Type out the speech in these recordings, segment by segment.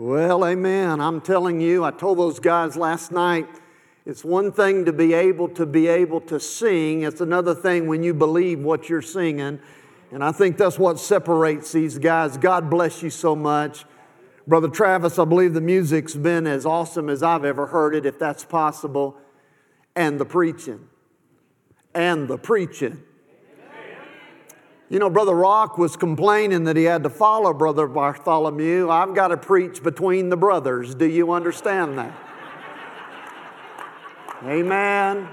Well, amen. I'm telling you, I told those guys last night, it's one thing to be able to be able to sing, it's another thing when you believe what you're singing. And I think that's what separates these guys. God bless you so much. Brother Travis, I believe the music's been as awesome as I've ever heard it, if that's possible. And the preaching. And the preaching. You know, Brother Rock was complaining that he had to follow Brother Bartholomew. I've got to preach between the brothers. Do you understand that? Amen.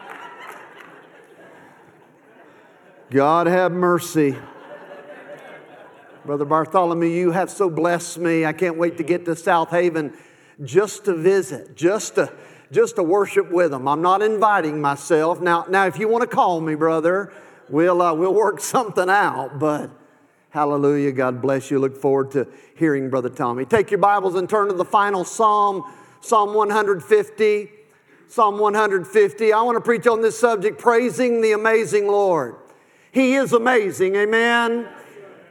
God have mercy. Brother Bartholomew, you have so blessed me. I can't wait to get to South Haven just to visit, just to just to worship with them. I'm not inviting myself. Now, now if you want to call me, brother, we'll, uh, we'll work something out. But hallelujah, God bless you. Look forward to hearing Brother Tommy. Take your Bibles and turn to the final Psalm, Psalm 150. Psalm 150. I want to preach on this subject praising the amazing Lord. He is amazing, amen.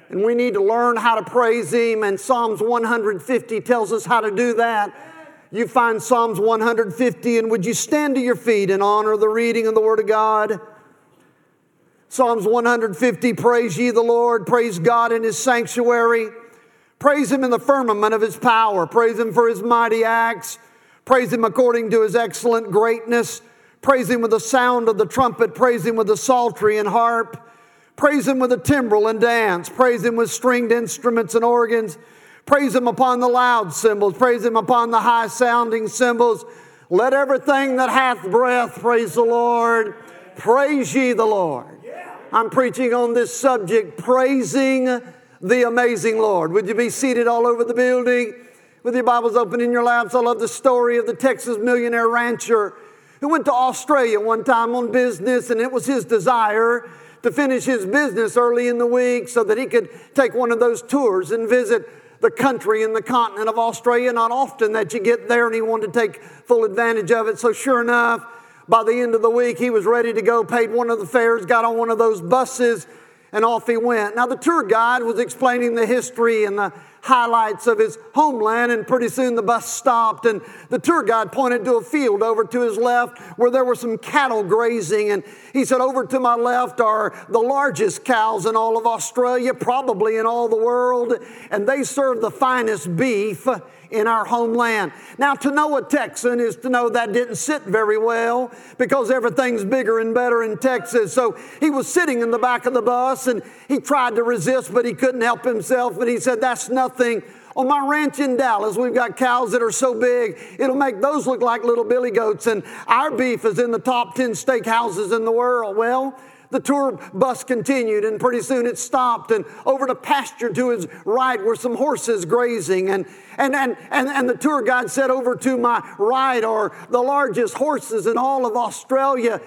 And we need to learn how to praise Him, and Psalms 150 tells us how to do that. You find Psalms 150, and would you stand to your feet in honor the reading of the Word of God? Psalms 150 Praise ye the Lord, praise God in his sanctuary, praise him in the firmament of his power, praise him for his mighty acts, praise him according to his excellent greatness, praise him with the sound of the trumpet, praise him with the psaltery and harp, praise him with the timbrel and dance, praise him with stringed instruments and organs, praise him upon the loud cymbals, praise him upon the high sounding cymbals. Let everything that hath breath praise the Lord. Praise ye the Lord. I'm preaching on this subject, praising the amazing Lord. Would you be seated all over the building with your Bibles open in your laps? I love the story of the Texas millionaire rancher who went to Australia one time on business, and it was his desire to finish his business early in the week so that he could take one of those tours and visit the country and the continent of Australia. Not often that you get there, and he wanted to take full advantage of it. So, sure enough, by the end of the week, he was ready to go, paid one of the fares, got on one of those buses, and off he went. Now, the tour guide was explaining the history and the highlights of his homeland, and pretty soon the bus stopped, and the tour guide pointed to a field over to his left where there were some cattle grazing. And he said, Over to my left are the largest cows in all of Australia, probably in all the world, and they serve the finest beef in our homeland. Now, to know a Texan is to know that didn't sit very well because everything's bigger and better in Texas. So he was sitting in the back of the bus and he tried to resist, but he couldn't help himself. And he said, That's nothing. On oh, my ranch in Dallas, we've got cows that are so big, it'll make those look like little billy goats. And our beef is in the top 10 steakhouses in the world. Well, the tour bus continued, and pretty soon it stopped. And over the pasture to his right were some horses grazing. And, and, and, and, and the tour guide said, Over to my right are the largest horses in all of Australia,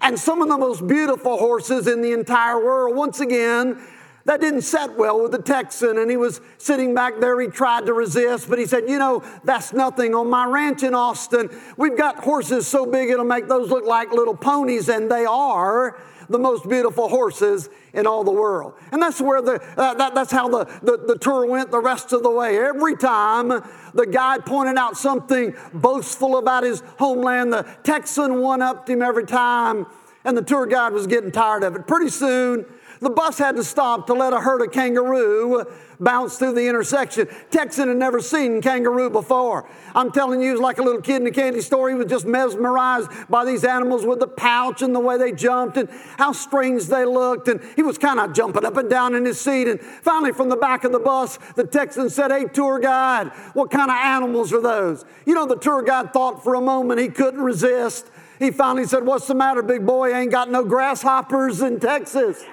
and some of the most beautiful horses in the entire world. Once again, that didn't set well with the Texan, and he was sitting back there. He tried to resist, but he said, You know, that's nothing. On my ranch in Austin, we've got horses so big it'll make those look like little ponies, and they are the most beautiful horses in all the world. And that's where the, uh, that, that's how the, the, the tour went the rest of the way. Every time the guide pointed out something boastful about his homeland, the Texan one upped him every time, and the tour guide was getting tired of it. Pretty soon, the bus had to stop to let a herd of kangaroo bounce through the intersection. Texan had never seen kangaroo before. I'm telling you, he was like a little kid in a candy store. He was just mesmerized by these animals with the pouch and the way they jumped and how strange they looked. And he was kind of jumping up and down in his seat. And finally, from the back of the bus, the Texan said, Hey, tour guide, what kind of animals are those? You know, the tour guide thought for a moment he couldn't resist. He finally said, What's the matter, big boy? Ain't got no grasshoppers in Texas.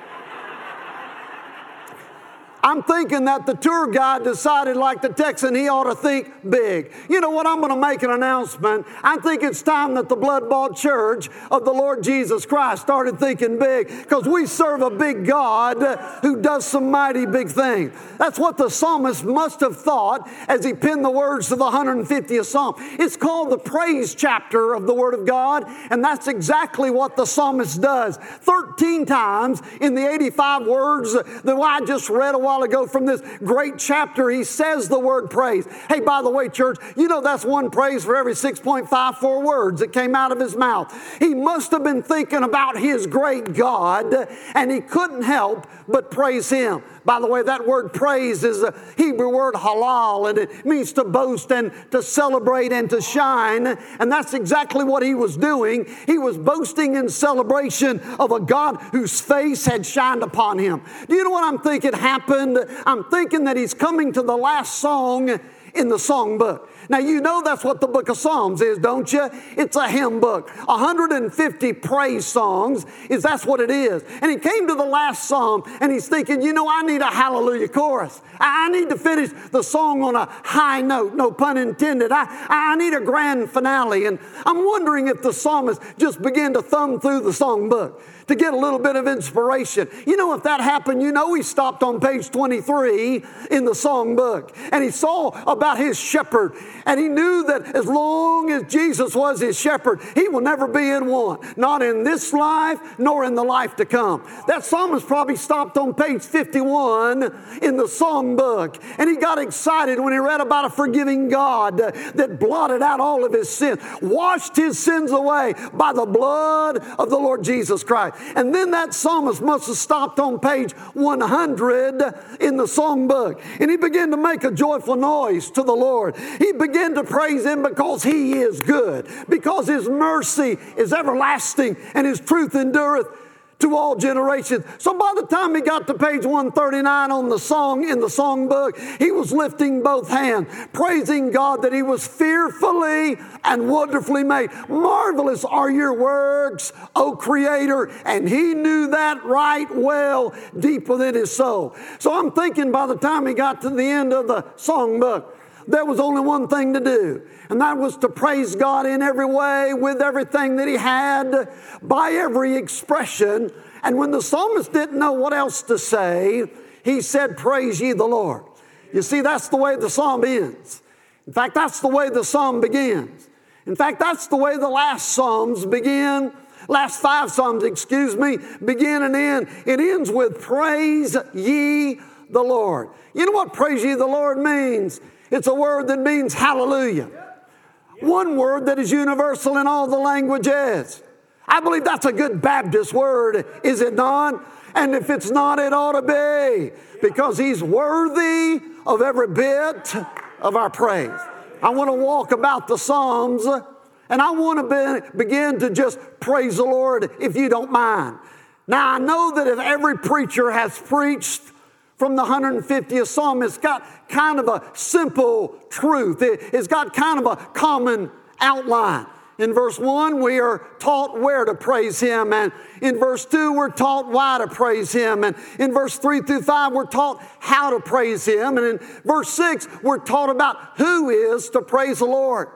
I'm thinking that the tour guide decided, like the Texan, he ought to think big. You know what? I'm going to make an announcement. I think it's time that the blood bought church of the Lord Jesus Christ started thinking big because we serve a big God who does some mighty big things. That's what the psalmist must have thought as he penned the words to the 150th Psalm. It's called the praise chapter of the Word of God, and that's exactly what the psalmist does. 13 times in the 85 words that I just read a while while ago from this great chapter, he says the word praise. Hey, by the way, church, you know that's one praise for every 6.54 words that came out of his mouth. He must have been thinking about his great God, and he couldn't help but praise him. By the way, that word praise is a Hebrew word halal, and it means to boast and to celebrate and to shine. And that's exactly what he was doing. He was boasting in celebration of a God whose face had shined upon him. Do you know what I'm thinking happened? I'm thinking that he's coming to the last song in the songbook. Now, you know that's what the book of Psalms is, don't you? It's a hymn book. 150 praise songs is that's what it is. And he came to the last psalm and he's thinking, you know, I need a hallelujah chorus. I need to finish the song on a high note, no pun intended. I, I need a grand finale. And I'm wondering if the psalmist just began to thumb through the songbook to get a little bit of inspiration. You know, if that happened, you know, he stopped on page 23 in the songbook and he saw about his shepherd and he knew that as long as Jesus was his shepherd, he will never be in want, not in this life nor in the life to come. That psalmist probably stopped on page 51 in the songbook and he got excited when he read about a forgiving God that blotted out all of his sin, washed his sins away by the blood of the Lord Jesus Christ. And then that psalmist must have stopped on page 100 in the songbook. And he began to make a joyful noise to the Lord. He began to praise him because he is good, because his mercy is everlasting and his truth endureth to all generations. So by the time he got to page 139 on the song in the songbook, he was lifting both hands, praising God that he was fearfully and wonderfully made. Marvelous are your works, O Creator. And he knew that right well deep within his soul. So I'm thinking by the time he got to the end of the songbook, there was only one thing to do, and that was to praise God in every way, with everything that he had, by every expression. And when the psalmist didn't know what else to say, he said, Praise ye the Lord. You see, that's the way the psalm ends. In fact, that's the way the psalm begins. In fact, that's the way the last psalms begin. Last five psalms, excuse me, begin and end. It ends with praise ye the Lord. You know what praise ye the Lord means? It's a word that means hallelujah. One word that is universal in all the languages. I believe that's a good Baptist word, is it not? And if it's not, it ought to be because he's worthy of every bit of our praise. I want to walk about the Psalms and I want to be, begin to just praise the Lord if you don't mind. Now, I know that if every preacher has preached from the 150th Psalm. It's got kind of a simple truth, it's got kind of a common outline. In verse 1, we are taught where to praise Him. And in verse 2, we're taught why to praise Him. And in verse 3 through 5, we're taught how to praise Him. And in verse 6, we're taught about who is to praise the Lord.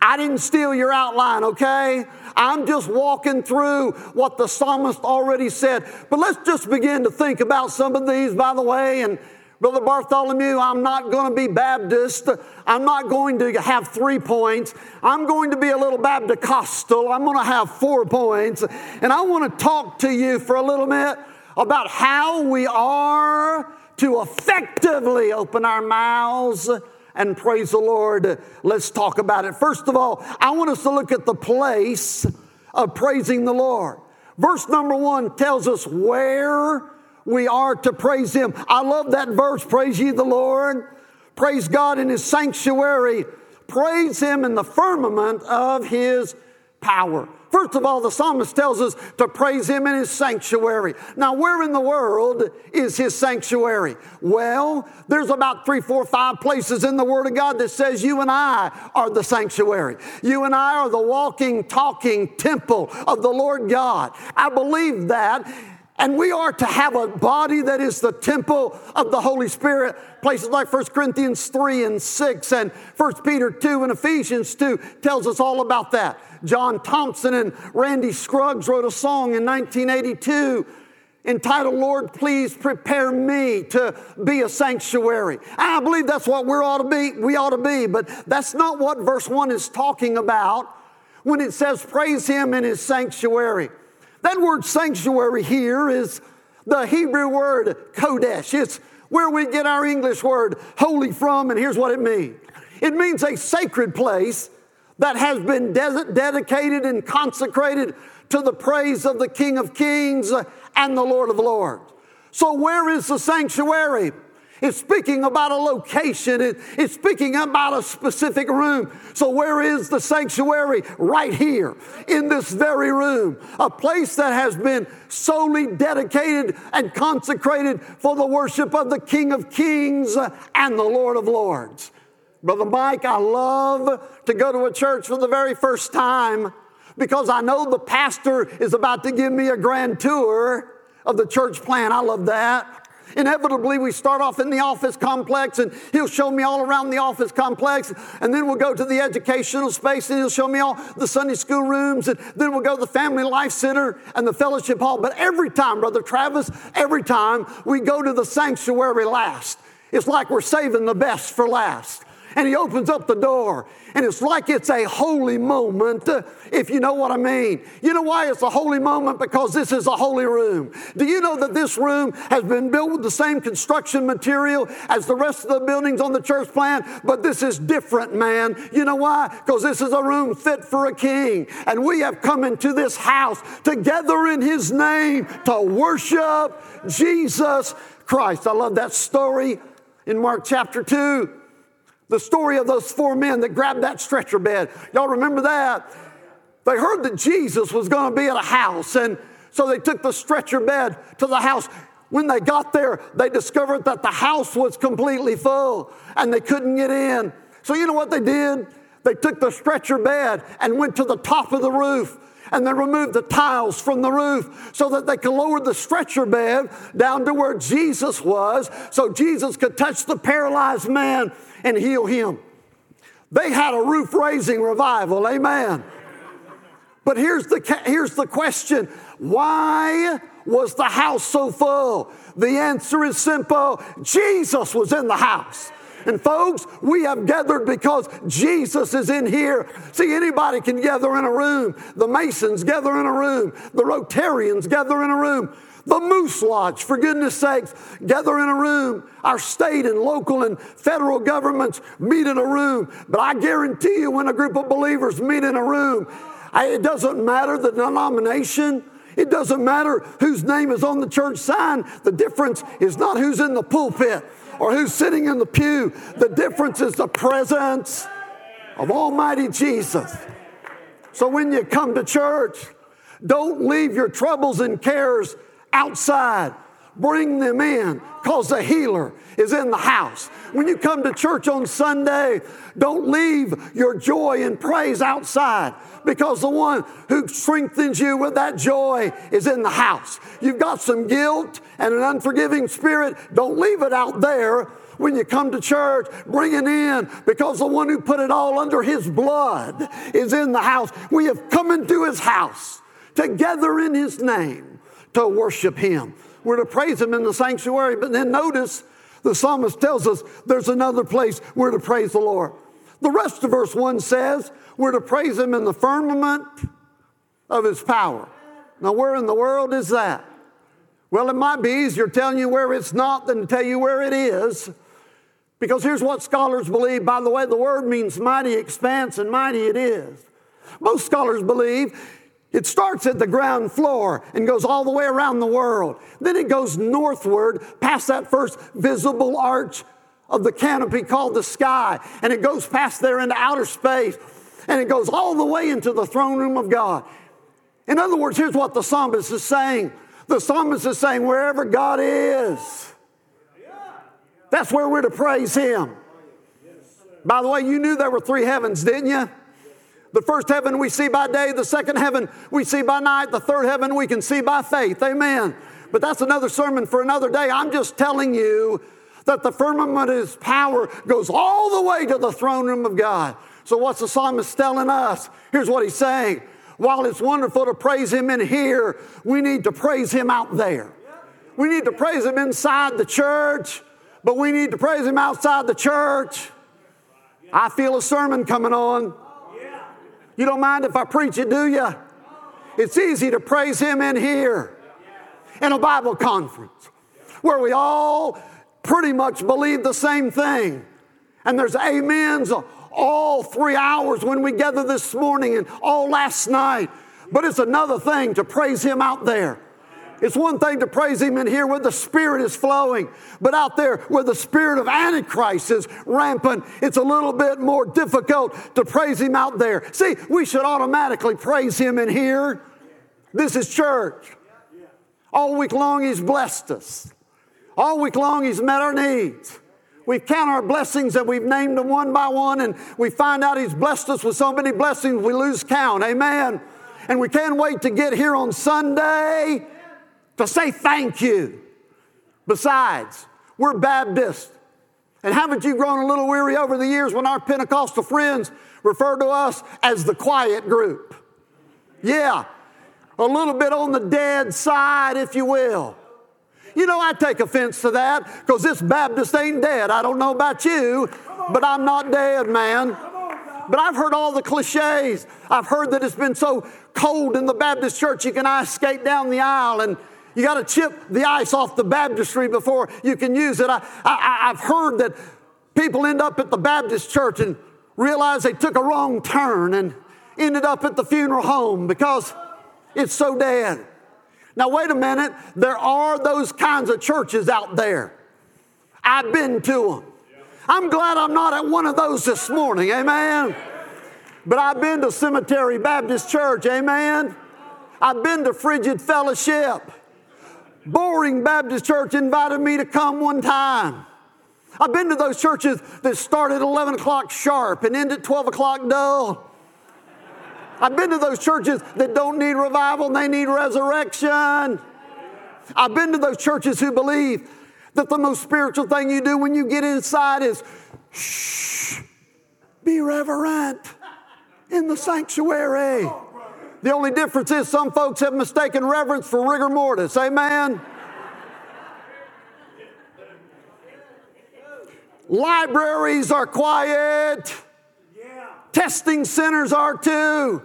I didn't steal your outline, okay? I'm just walking through what the psalmist already said. But let's just begin to think about some of these, by the way. And Brother Bartholomew, I'm not going to be Baptist. I'm not going to have three points. I'm going to be a little Baptist-costal. I'm going to have four points. And I want to talk to you for a little bit about how we are to effectively open our mouths and praise the Lord. Let's talk about it. First of all, I want us to look at the place of praising the Lord. Verse number one tells us where we are to praise Him. I love that verse, praise ye the Lord. Praise God in His sanctuary. Praise Him in the firmament of His power. First of all, the psalmist tells us to praise him in his sanctuary. Now, where in the world is his sanctuary? Well, there's about three, four, five places in the Word of God that says you and I are the sanctuary. You and I are the walking, talking temple of the Lord God. I believe that. And we are to have a body that is the temple of the Holy Spirit. Places like 1 Corinthians 3 and 6 and 1 Peter 2 and Ephesians 2 tells us all about that. John Thompson and Randy Scruggs wrote a song in 1982 entitled, Lord, please prepare me to be a sanctuary. I believe that's what we ought to be, we ought to be, but that's not what verse 1 is talking about when it says, praise him in his sanctuary. That word sanctuary here is the Hebrew word kodesh. It's where we get our English word holy from, and here's what it means it means a sacred place that has been de- dedicated and consecrated to the praise of the King of Kings and the Lord of Lords. So, where is the sanctuary? It's speaking about a location. it's speaking about a specific room. So, where is the sanctuary? Right here, in this very room. A place that has been solely dedicated and consecrated for the worship of the King of Kings and the Lord of Lords. Brother Mike, I love to go to a church for the very first time because I know the pastor is about to give me a grand tour of the church plan. I love that. Inevitably, we start off in the office complex and he'll show me all around the office complex. And then we'll go to the educational space and he'll show me all the Sunday school rooms. And then we'll go to the Family Life Center and the fellowship hall. But every time, Brother Travis, every time we go to the sanctuary last, it's like we're saving the best for last and he opens up the door. And it's like it's a holy moment, if you know what I mean. You know why it's a holy moment? Because this is a holy room. Do you know that this room has been built with the same construction material as the rest of the buildings on the church plan? But this is different, man. You know why? Because this is a room fit for a king. And we have come into this house together in his name to worship Jesus Christ. I love that story in Mark chapter 2. The story of those four men that grabbed that stretcher bed. Y'all remember that? They heard that Jesus was going to be at a house, and so they took the stretcher bed to the house. When they got there, they discovered that the house was completely full and they couldn't get in. So, you know what they did? They took the stretcher bed and went to the top of the roof and they removed the tiles from the roof so that they could lower the stretcher bed down to where Jesus was so Jesus could touch the paralyzed man and heal him. They had a roof raising revival, amen. But here's the, here's the question why was the house so full? The answer is simple Jesus was in the house. And folks, we have gathered because Jesus is in here. See, anybody can gather in a room. The Masons gather in a room. The Rotarians gather in a room. The Moose Lodge, for goodness sakes, gather in a room. Our state and local and federal governments meet in a room. But I guarantee you, when a group of believers meet in a room, it doesn't matter the denomination. It doesn't matter whose name is on the church sign. The difference is not who's in the pulpit or who's sitting in the pew. The difference is the presence of Almighty Jesus. So when you come to church, don't leave your troubles and cares outside. Bring them in because the healer is in the house. When you come to church on Sunday, don't leave your joy and praise outside because the one who strengthens you with that joy is in the house. You've got some guilt and an unforgiving spirit, don't leave it out there when you come to church, bring it in because the one who put it all under his blood is in the house. We have come into his house together in his name to worship Him. We're to praise Him in the sanctuary. But then notice the psalmist tells us there's another place we're to praise the Lord. The rest of verse 1 says we're to praise Him in the firmament of His power. Now, where in the world is that? Well, it might be easier telling you where it's not than to tell you where it is. Because here's what scholars believe. By the way, the word means mighty expanse, and mighty it is. Most scholars believe it starts at the ground floor and goes all the way around the world. Then it goes northward past that first visible arch of the canopy called the sky. And it goes past there into outer space. And it goes all the way into the throne room of God. In other words, here's what the psalmist is saying the psalmist is saying, wherever God is, that's where we're to praise Him. By the way, you knew there were three heavens, didn't you? The first heaven we see by day, the second heaven we see by night, the third heaven we can see by faith. Amen. But that's another sermon for another day. I'm just telling you that the firmament of his power goes all the way to the throne room of God. So, what's the psalmist telling us? Here's what he's saying. While it's wonderful to praise him in here, we need to praise him out there. We need to praise him inside the church, but we need to praise him outside the church. I feel a sermon coming on. You don't mind if I preach it, do you? It's easy to praise Him in here in a Bible conference where we all pretty much believe the same thing. And there's amens all three hours when we gather this morning and all last night. But it's another thing to praise Him out there. It's one thing to praise Him in here where the Spirit is flowing, but out there where the Spirit of Antichrist is rampant, it's a little bit more difficult to praise Him out there. See, we should automatically praise Him in here. This is church. All week long, He's blessed us. All week long, He's met our needs. We count our blessings and we've named them one by one, and we find out He's blessed us with so many blessings we lose count. Amen. And we can't wait to get here on Sunday to say thank you. Besides, we're Baptists. And haven't you grown a little weary over the years when our Pentecostal friends refer to us as the quiet group? Yeah, a little bit on the dead side, if you will. You know, I take offense to that because this Baptist ain't dead. I don't know about you, but I'm not dead, man. But I've heard all the cliches. I've heard that it's been so cold in the Baptist church you can ice skate down the aisle and you got to chip the ice off the baptistry before you can use it. I, I, I've heard that people end up at the Baptist church and realize they took a wrong turn and ended up at the funeral home because it's so dead. Now, wait a minute. There are those kinds of churches out there. I've been to them. I'm glad I'm not at one of those this morning. Amen. But I've been to Cemetery Baptist Church. Amen. I've been to Frigid Fellowship. Boring Baptist Church invited me to come one time. I've been to those churches that start at 11 o'clock sharp and end at 12 o'clock dull. I've been to those churches that don't need revival and they need resurrection. I've been to those churches who believe that the most spiritual thing you do when you get inside is shh, be reverent in the sanctuary. The only difference is some folks have mistaken reverence for rigor mortis. Amen. Libraries are quiet. Testing centers are too.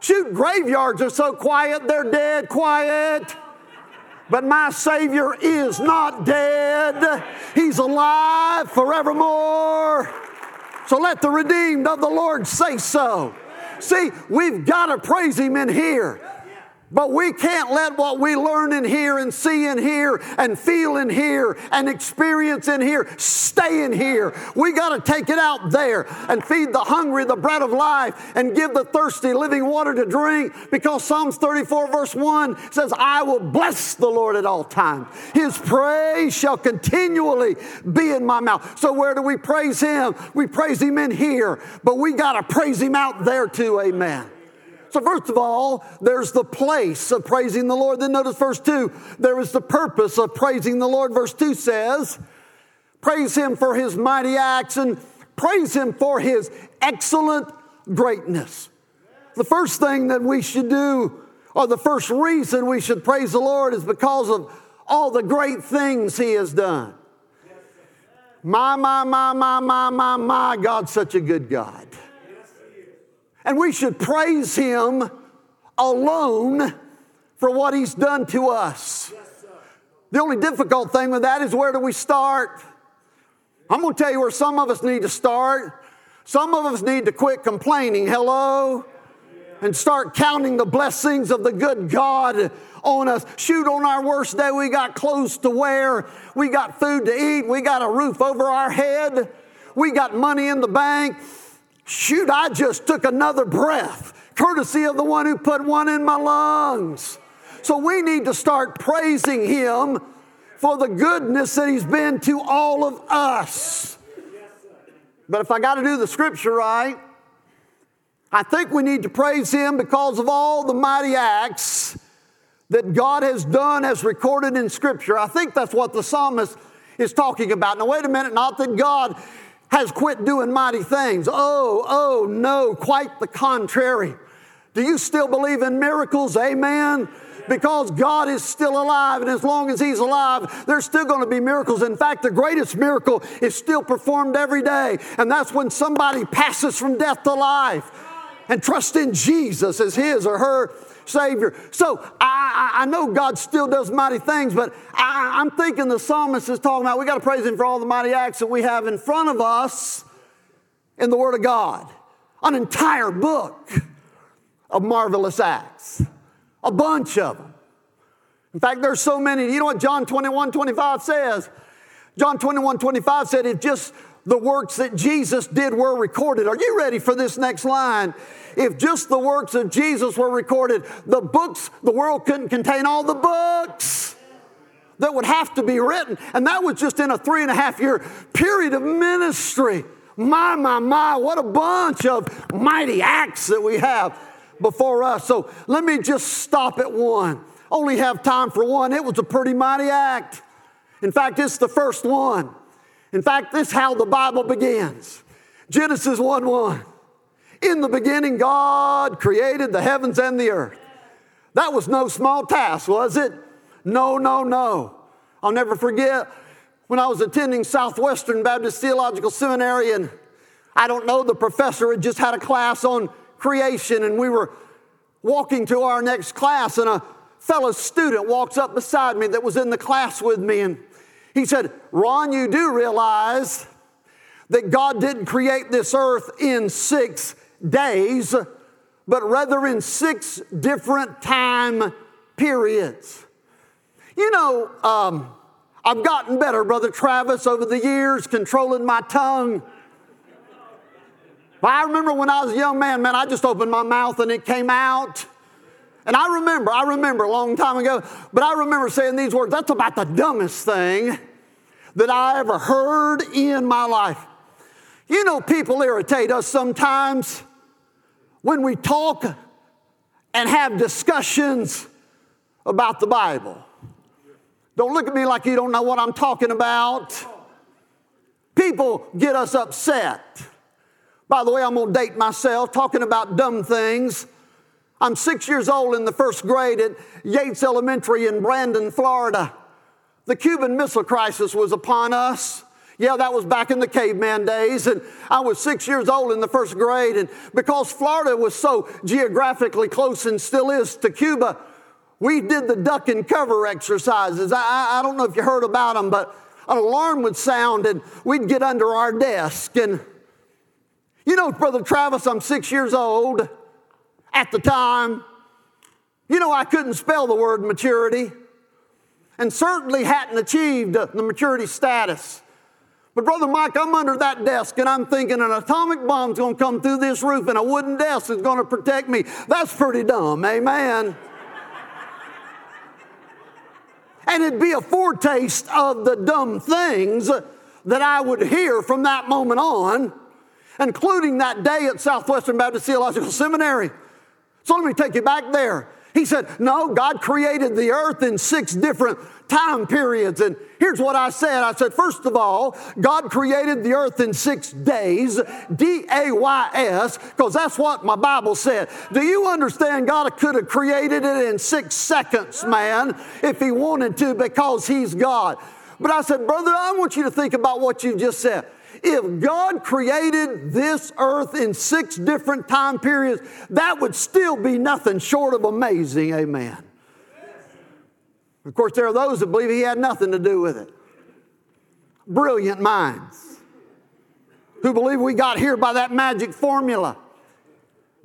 Shoot, graveyards are so quiet, they're dead quiet. But my Savior is not dead, He's alive forevermore. So let the redeemed of the Lord say so. See, we've got to praise Him in here. But we can't let what we learn in here and see in here and feel in here and experience in here stay in here. We got to take it out there and feed the hungry the bread of life and give the thirsty living water to drink because Psalms 34, verse 1 says, I will bless the Lord at all times. His praise shall continually be in my mouth. So, where do we praise Him? We praise Him in here, but we got to praise Him out there too. Amen. So, first of all, there's the place of praising the Lord. Then notice verse 2 there is the purpose of praising the Lord. Verse 2 says, Praise Him for His mighty acts and praise Him for His excellent greatness. The first thing that we should do, or the first reason we should praise the Lord, is because of all the great things He has done. My, my, my, my, my, my, my, God's such a good God. And we should praise Him alone for what He's done to us. the only difficult thing with that is where do we start? I'm going to tell you where some of us need to start. Some of us need to quit complaining, hello, and start counting the blessings of the good God on us. Shoot, on our worst day, we got clothes to wear, we got food to eat, we got a roof over our head, we got money in the bank. Shoot, I just took another breath, courtesy of the one who put one in my lungs. So we need to start praising Him for the goodness that He's been to all of us. But if I got to do the scripture right, I think we need to praise Him because of all the mighty acts that God has done as recorded in Scripture. I think that's what the psalmist is talking about. Now, wait a minute, not that God has quit doing mighty things. Oh, oh, no, quite the contrary. Do you still believe in miracles? Amen. Because God is still alive, and as long as He's alive, there's still going to be miracles. In fact, the greatest miracle is still performed every day, and that's when somebody passes from death to life. and trust in Jesus as his or her Savior. So I, I know God still does mighty things, but I, I'm thinking the psalmist is talking about we got to praise him for all the mighty acts that we have in front of us in the Word of God. An entire book of marvelous acts, a bunch of them. In fact, there's so many. You know what John 21 25 says? John 21 25 said, if just the works that Jesus did were recorded. Are you ready for this next line? If just the works of Jesus were recorded, the books, the world couldn't contain all the books that would have to be written. And that was just in a three and a half year period of ministry. My, my, my, what a bunch of mighty acts that we have before us. So let me just stop at one. Only have time for one. It was a pretty mighty act. In fact, it's the first one. In fact, this is how the Bible begins Genesis 1 1. In the beginning, God created the heavens and the earth. That was no small task, was it? No, no, no. I'll never forget when I was attending Southwestern Baptist Theological Seminary, and I don't know, the professor had just had a class on creation, and we were walking to our next class, and a fellow student walks up beside me that was in the class with me, and he said, Ron, you do realize that God didn't create this earth in six days, but rather in six different time periods. You know, um, I've gotten better, Brother Travis, over the years, controlling my tongue. But I remember when I was a young man, man, I just opened my mouth and it came out. And I remember, I remember a long time ago, but I remember saying these words that's about the dumbest thing that I ever heard in my life. You know, people irritate us sometimes when we talk and have discussions about the Bible. Don't look at me like you don't know what I'm talking about. People get us upset. By the way, I'm gonna date myself talking about dumb things. I'm six years old in the first grade at Yates Elementary in Brandon, Florida. The Cuban Missile Crisis was upon us. Yeah, that was back in the caveman days. And I was six years old in the first grade. And because Florida was so geographically close and still is to Cuba, we did the duck and cover exercises. I, I don't know if you heard about them, but an alarm would sound and we'd get under our desk. And you know, Brother Travis, I'm six years old at the time. You know, I couldn't spell the word maturity and certainly hadn't achieved the maturity status. But, Brother Mike, I'm under that desk and I'm thinking an atomic bomb's gonna come through this roof and a wooden desk is gonna protect me. That's pretty dumb, amen. and it'd be a foretaste of the dumb things that I would hear from that moment on, including that day at Southwestern Baptist Theological Seminary. So let me take you back there. He said, No, God created the earth in six different time periods. And here's what I said I said, First of all, God created the earth in six days, D A Y S, because that's what my Bible said. Do you understand? God could have created it in six seconds, man, if He wanted to, because He's God. But I said, Brother, I want you to think about what you just said. If God created this earth in six different time periods, that would still be nothing short of amazing. Amen. Of course, there are those that believe He had nothing to do with it. Brilliant minds who believe we got here by that magic formula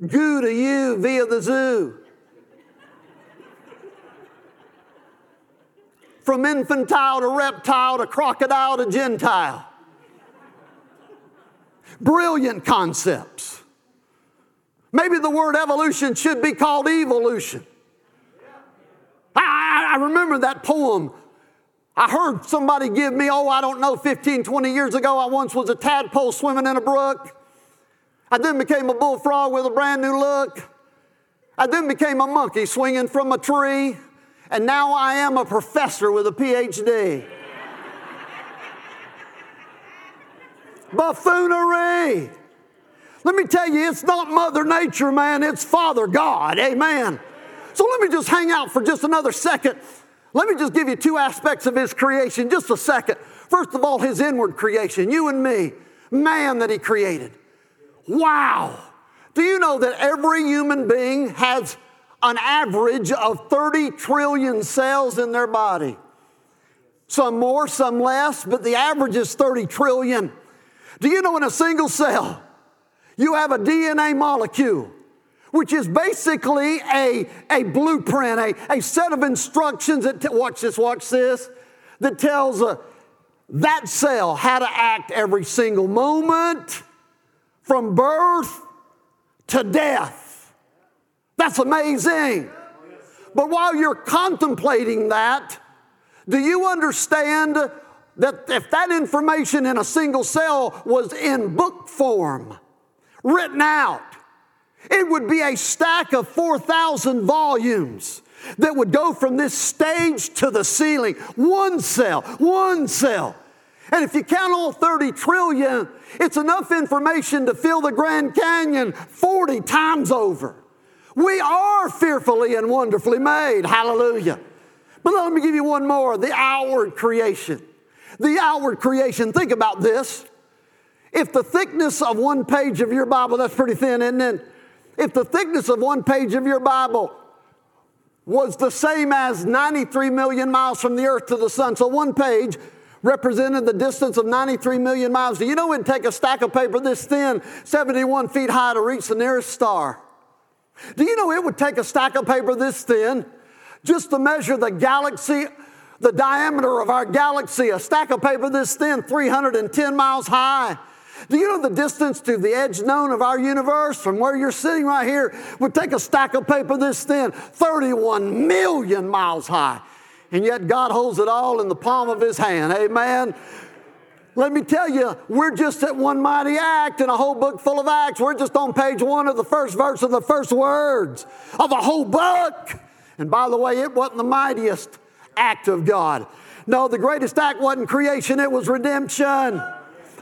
goo to you via the zoo. From infantile to reptile to crocodile to Gentile. Brilliant concepts. Maybe the word evolution should be called evolution. I, I, remember that poem. I heard somebody give me, oh, I don't know, 15, 20 years ago, I once was a tadpole swimming in a brook. I then became a bullfrog with a brand new look. I then became a monkey swinging from a tree. And now I am a professor with a PhD. Buffoonery. Let me tell you, it's not Mother Nature, man, it's Father God. Amen. So let me just hang out for just another second. Let me just give you two aspects of His creation, just a second. First of all, His inward creation, you and me, man that He created. Wow. Do you know that every human being has an average of 30 trillion cells in their body? Some more, some less, but the average is 30 trillion. Do you know in a single cell, you have a DNA molecule, which is basically a, a blueprint, a, a set of instructions that, t- watch this, watch this, that tells uh, that cell how to act every single moment from birth to death. That's amazing. But while you're contemplating that, do you understand that if that information in a single cell was in book form, written out, it would be a stack of 4,000 volumes that would go from this stage to the ceiling. One cell, one cell. And if you count all 30 trillion, it's enough information to fill the Grand Canyon 40 times over. We are fearfully and wonderfully made. Hallelujah. But let me give you one more the outward creation. The outward creation. Think about this. If the thickness of one page of your Bible, that's pretty thin, isn't it? If the thickness of one page of your Bible was the same as 93 million miles from the earth to the sun, so one page represented the distance of 93 million miles. Do you know it'd take a stack of paper this thin, 71 feet high, to reach the nearest star? Do you know it would take a stack of paper this thin just to measure the galaxy, the diameter of our galaxy, a stack of paper this thin, 310 miles high? Do you know the distance to the edge known of our universe from where you're sitting right here would take a stack of paper this thin, 31 million miles high? And yet God holds it all in the palm of his hand. Amen. Let me tell you, we're just at one mighty act in a whole book full of acts. We're just on page one of the first verse of the first words of a whole book. And by the way, it wasn't the mightiest act of God. No, the greatest act wasn't creation, it was redemption.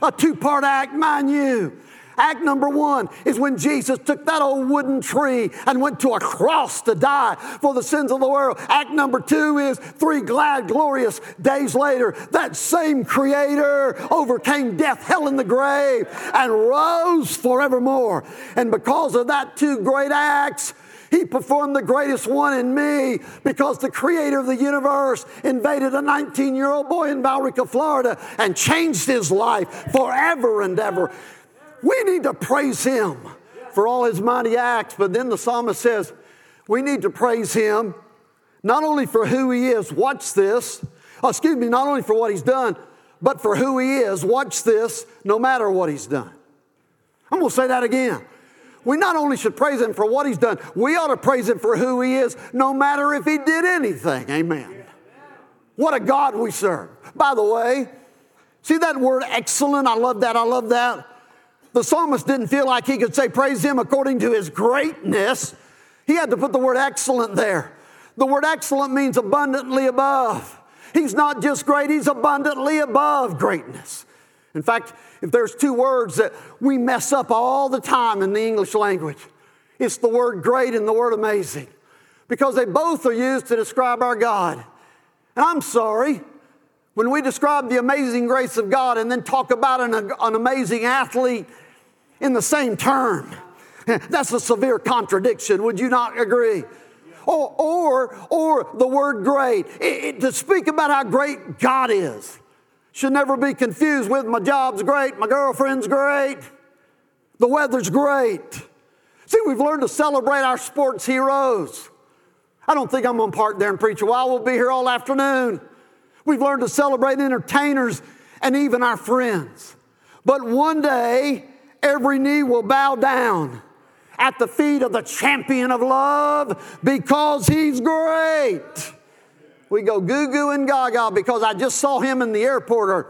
A two part act, mind you. Act number one is when Jesus took that old wooden tree and went to a cross to die for the sins of the world. Act number two is three glad, glorious days later, that same Creator overcame death, hell, and the grave and rose forevermore. And because of that two great acts, he performed the greatest one in me because the creator of the universe invaded a 19 year old boy in Valrico, Florida, and changed his life forever and ever. We need to praise him for all his mighty acts, but then the psalmist says, we need to praise him not only for who he is, watch this, oh, excuse me, not only for what he's done, but for who he is, watch this, no matter what he's done. I'm gonna say that again. We not only should praise him for what he's done, we ought to praise him for who he is, no matter if he did anything. Amen. What a God we serve. By the way, see that word excellent? I love that. I love that. The psalmist didn't feel like he could say, Praise him according to his greatness. He had to put the word excellent there. The word excellent means abundantly above. He's not just great, he's abundantly above greatness. In fact, if there's two words that we mess up all the time in the English language, it's the word great and the word amazing because they both are used to describe our God. And I'm sorry, when we describe the amazing grace of God and then talk about an, an amazing athlete, in the same term. That's a severe contradiction. Would you not agree? Or, or, or the word great, it, it, to speak about how great God is, should never be confused with my job's great, my girlfriend's great, the weather's great. See, we've learned to celebrate our sports heroes. I don't think I'm going to park there and preach a while. We'll be here all afternoon. We've learned to celebrate entertainers and even our friends. But one day, every knee will bow down at the feet of the champion of love because he's great. We go goo goo and gaga because I just saw him in the airport or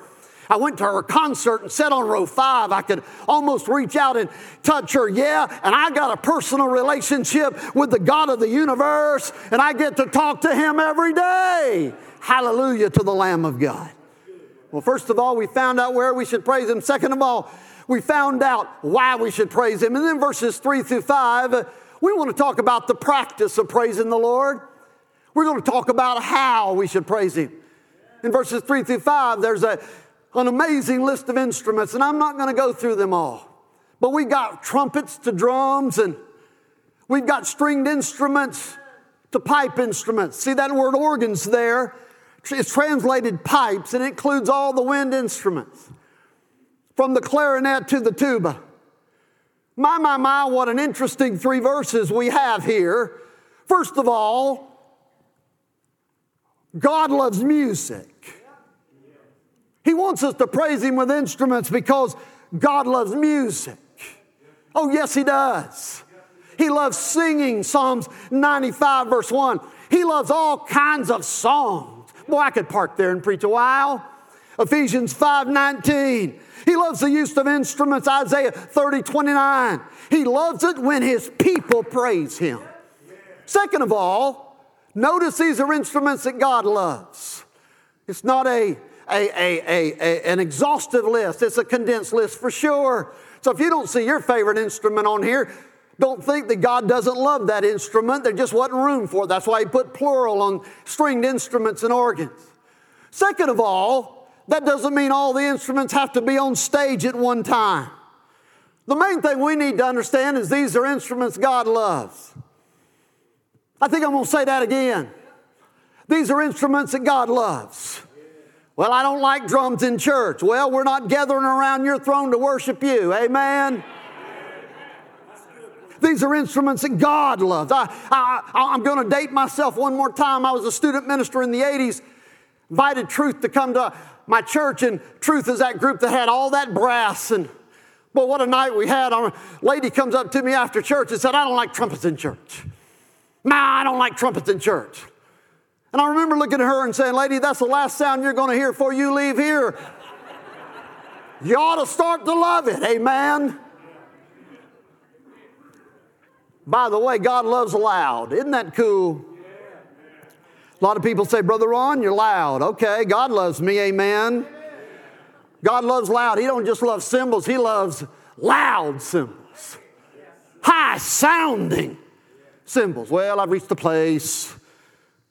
I went to her concert and sat on row five. I could almost reach out and touch her. Yeah, and I got a personal relationship with the God of the universe, and I get to talk to him every day. Hallelujah to the Lamb of God. Well, first of all, we found out where we should praise him. Second of all, we found out why we should praise Him. And then verses three through five, we want to talk about the practice of praising the Lord. We're going to talk about how we should praise Him. In verses three through five, there's a, an amazing list of instruments, and I'm not going to go through them all. But we've got trumpets to drums and we've got stringed instruments to pipe instruments. See that word organs there? It's translated pipes and it includes all the wind instruments from the clarinet to the tuba. My, my, my, what an interesting three verses we have here. First of all, God loves music. He wants us to praise Him with instruments because God loves music. Oh, yes, He does. He loves singing, Psalms 95, verse 1. He loves all kinds of songs. Boy, I could park there and preach a while. Ephesians 5 19. He loves the use of instruments, Isaiah 30 29. He loves it when his people praise him. Second of all, notice these are instruments that God loves. It's not a, a, a, a, an exhaustive list, it's a condensed list for sure. So if you don't see your favorite instrument on here, don't think that God doesn't love that instrument. There just wasn't room for it. That's why He put plural on stringed instruments and organs. Second of all, that doesn't mean all the instruments have to be on stage at one time. The main thing we need to understand is these are instruments God loves. I think I'm going to say that again. These are instruments that God loves. Well, I don't like drums in church. Well, we're not gathering around your throne to worship you. Amen. These are instruments that God loves. I, I, am going to date myself one more time. I was a student minister in the 80s, invited Truth to come to my church, and Truth is that group that had all that brass. And boy, what a night we had. A lady comes up to me after church and said, I don't like trumpets in church. Nah, I don't like trumpets in church. And I remember looking at her and saying, Lady, that's the last sound you're going to hear before you leave here. You ought to start to love it. Amen. By the way, God loves loud. Isn't that cool? A lot of people say, Brother Ron, you're loud. Okay, God loves me, amen. God loves loud. He don't just love cymbals, He loves loud cymbals. High sounding cymbals. Well, I've reached a place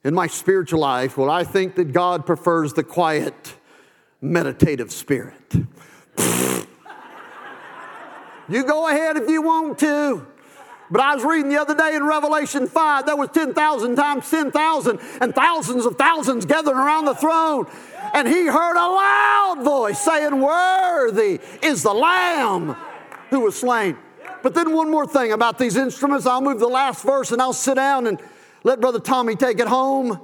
in my spiritual life where I think that God prefers the quiet, meditative spirit. you go ahead if you want to. But I was reading the other day in Revelation 5, there was 10,000 times 10,000 and thousands of thousands gathering around the throne. And he heard a loud voice saying, Worthy is the Lamb who was slain. But then one more thing about these instruments. I'll move the last verse and I'll sit down and let Brother Tommy take it home.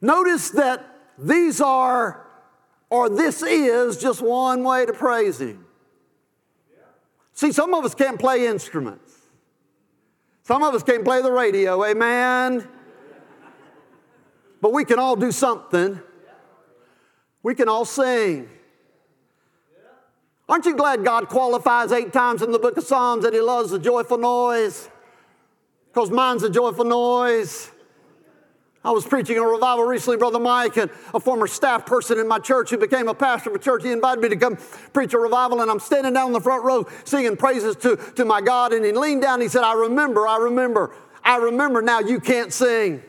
Notice that these are, or this is, just one way to praise Him. See, some of us can't play instruments. Some of us can't play the radio, amen? But we can all do something. We can all sing. Aren't you glad God qualifies eight times in the book of Psalms that He loves the joyful noise? Because mine's a joyful noise. I was preaching a revival recently, Brother Mike, and a former staff person in my church who became a pastor of a church. He invited me to come preach a revival, and I'm standing down in the front row singing praises to, to my God. And he leaned down and he said, I remember, I remember, I remember now you can't sing.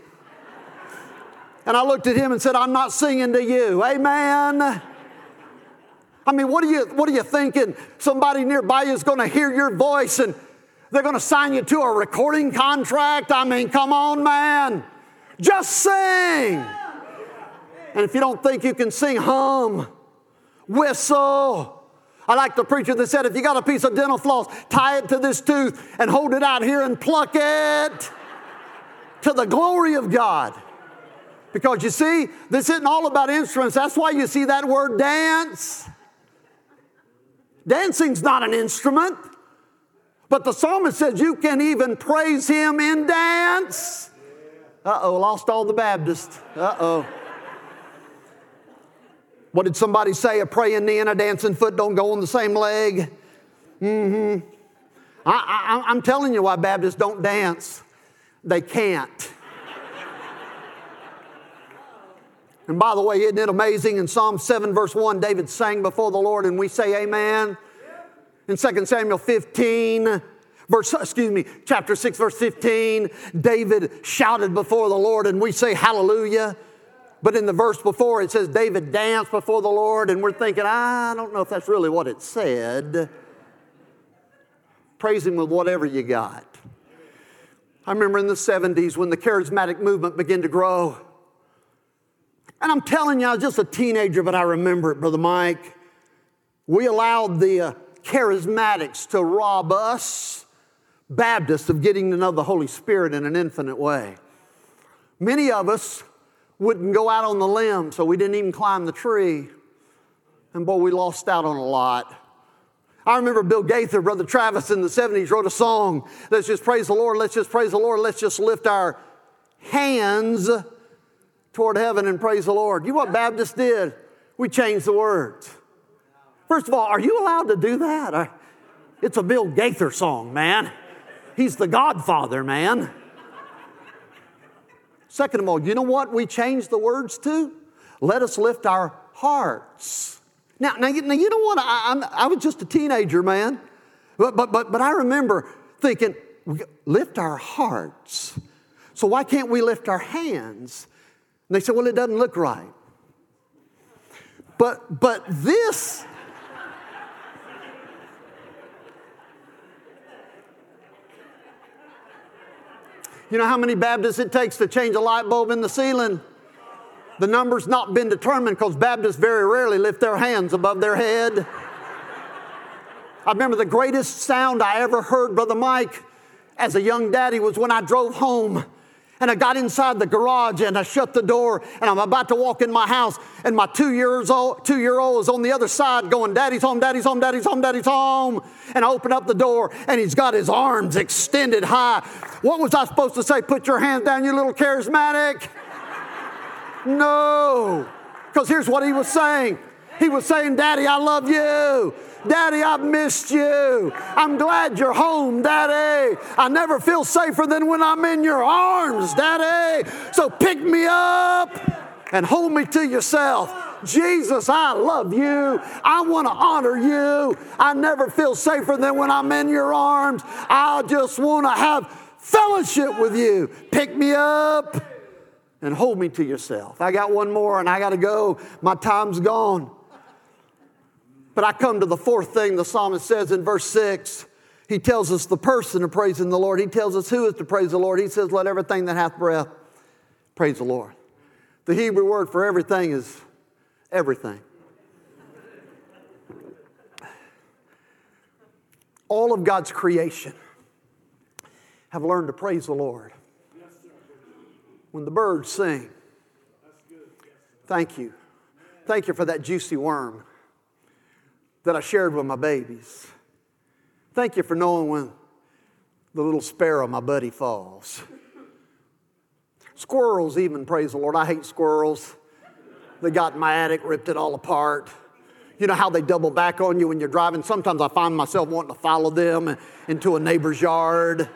And I looked at him and said, I'm not singing to you. Amen. I mean, what are you, what are you thinking? Somebody nearby is going to hear your voice and they're going to sign you to a recording contract. I mean, come on, man. Just sing. And if you don't think you can sing, hum, whistle. I like the preacher that said, if you got a piece of dental floss, tie it to this tooth and hold it out here and pluck it to the glory of God. Because you see, this isn't all about instruments. That's why you see that word dance. Dancing's not an instrument. But the psalmist says you can even praise him in dance. Uh oh, lost all the Baptists. Uh oh. What did somebody say? A praying knee and a dancing foot don't go on the same leg. Mm hmm. I, I, I'm telling you why Baptists don't dance. They can't. And by the way, isn't it amazing? In Psalm 7, verse 1, David sang before the Lord, and we say amen. In 2 Samuel 15, Verse, excuse me, chapter 6, verse 15, David shouted before the Lord, and we say hallelujah. But in the verse before, it says David danced before the Lord, and we're thinking, I don't know if that's really what it said. Praise Him with whatever you got. I remember in the 70s when the charismatic movement began to grow. And I'm telling you, I was just a teenager, but I remember it, Brother Mike. We allowed the uh, charismatics to rob us, Baptists, of getting to know the Holy Spirit in an infinite way. Many of us wouldn't go out on the limb, so we didn't even climb the tree. And boy, we lost out on a lot. I remember Bill Gaither, Brother Travis in the 70s wrote a song. Let's just praise the Lord, let's just praise the Lord, let's just lift our hands toward heaven and praise the Lord. You know what Baptists did? We changed the words. First of all, are you allowed to do that? It's a Bill Gaither song, man. He's the godfather, man. Second of all, you know what we changed the words to? Let us lift our hearts. Now, now, now you know what? I, I, was just a teenager, man. But, but, but, but I remember thinking, lift our hearts. So why can't we lift our hands? They said, well, it doesn't look right. But, but this, You know how many Baptists it takes to change a light bulb in the ceiling? The number's not been determined because Baptists very rarely lift their hands above their head. I remember the greatest sound I ever heard, Brother Mike, as a young daddy was when I drove home and I got inside the garage and I shut the door and I'm about to walk in my house and my two years old two year old is on the other side going, Daddy's home, Daddy's home, Daddy's home, Daddy's home. And I open up the door and he's got his arms extended high. What was I supposed to say? Put your hands down, you little charismatic. No. Because here's what he was saying. He was saying, Daddy, I love you. Daddy, I've missed you. I'm glad you're home, Daddy. I never feel safer than when I'm in your arms, Daddy. So pick me up and hold me to yourself. Jesus, I love you. I want to honor you. I never feel safer than when I'm in your arms. I just want to have fellowship with you. Pick me up and hold me to yourself. I got one more and I got to go. My time's gone. But I come to the fourth thing the psalmist says in verse 6. He tells us the person of praising the Lord. He tells us who is to praise the Lord. He says, Let everything that hath breath praise the Lord. The Hebrew word for everything is everything. All of God's creation have learned to praise the Lord. When the birds sing, thank you. Thank you for that juicy worm that I shared with my babies. Thank you for knowing when the little sparrow, my buddy, falls. Squirrels, even, praise the Lord. I hate squirrels. They got in my attic, ripped it all apart. You know how they double back on you when you're driving? Sometimes I find myself wanting to follow them into a neighbor's yard.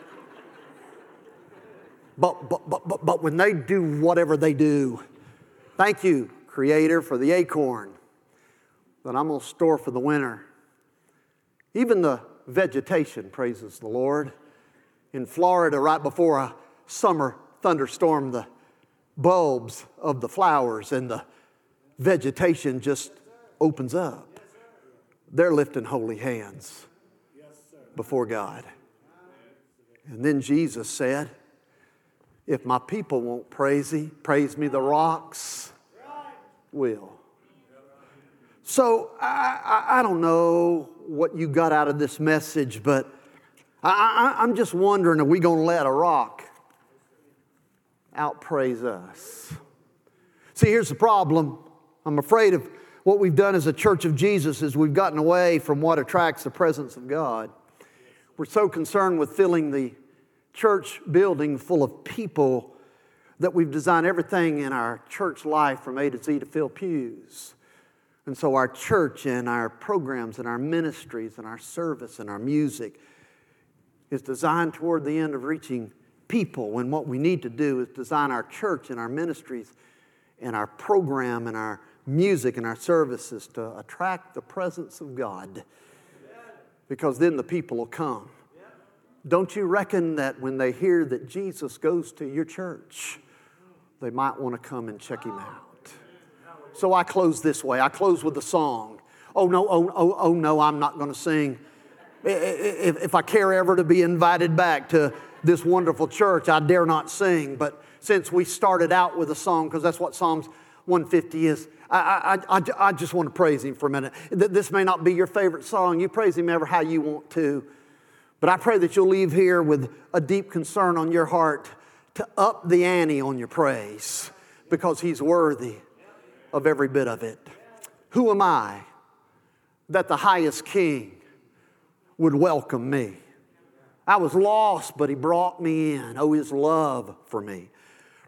But, but, but, but, but when they do whatever they do, thank you, Creator, for the acorn that I'm going to store for the winter. Even the vegetation praises the Lord. In Florida, right before a summer thunderstorm, the bulbs of the flowers and the vegetation just opens up. They're lifting holy hands before God. And then Jesus said, If my people won't praise, thee, praise me, the rocks will. So I, I, I, don't know what you got out of this message, but I, I'm just wondering are we going to let a rock outpraise us? See, here's the problem. I'm afraid of what we've done as a church of Jesus is we've gotten away from what attracts the presence of God. We're so concerned with filling the church building full of people that we've designed everything in our church life from A to Z to fill pews. And so our church and our programs and our ministries and our service and our music is designed toward the end of reaching people when what we need to do is design our church and our ministries and our program and our music and our services to attract the presence of God because then the people will come. Don't you reckon that when they hear that Jesus goes to your church, they might want to come and check him out? So I close this way. I close with a song. Oh no, oh, oh, oh no, I'm not going to sing. If, if I care ever to be invited back to this wonderful church, I dare not sing. But since we started out with a song, because that's what Psalms 150 is, I, I, I, I, just want to praise him for a minute. This may not be your favorite song. You praise him ever how you want to. But I pray that you'll leave here with a deep concern on your heart to up the ante on your praise because he's worthy of every bit of it. Who am I that the highest king would welcome me? I was lost, but he brought me in. Oh, his love for me.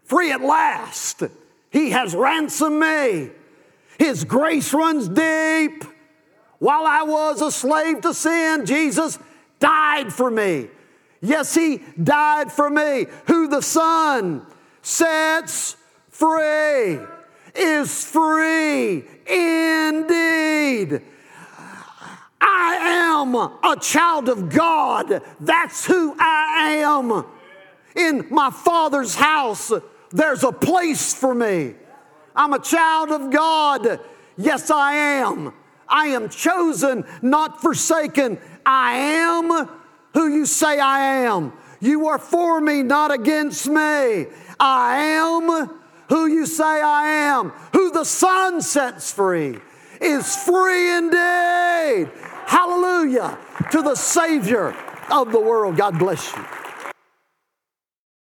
Free at last, he has ransomed me. His grace runs deep. While I was a slave to sin, Jesus died for me. Yes, He died for me. Who the Son sets free is free indeed. I am a child of God. That's who I am. In my Father's house, there's a place for me. I'm a child of God. Yes, I am. I am chosen, not forsaken. I am who you say I am. You are for me, not against me. I am who you say I am. Who the Son sets free is free indeed. Hallelujah to the Savior of the world. God bless you.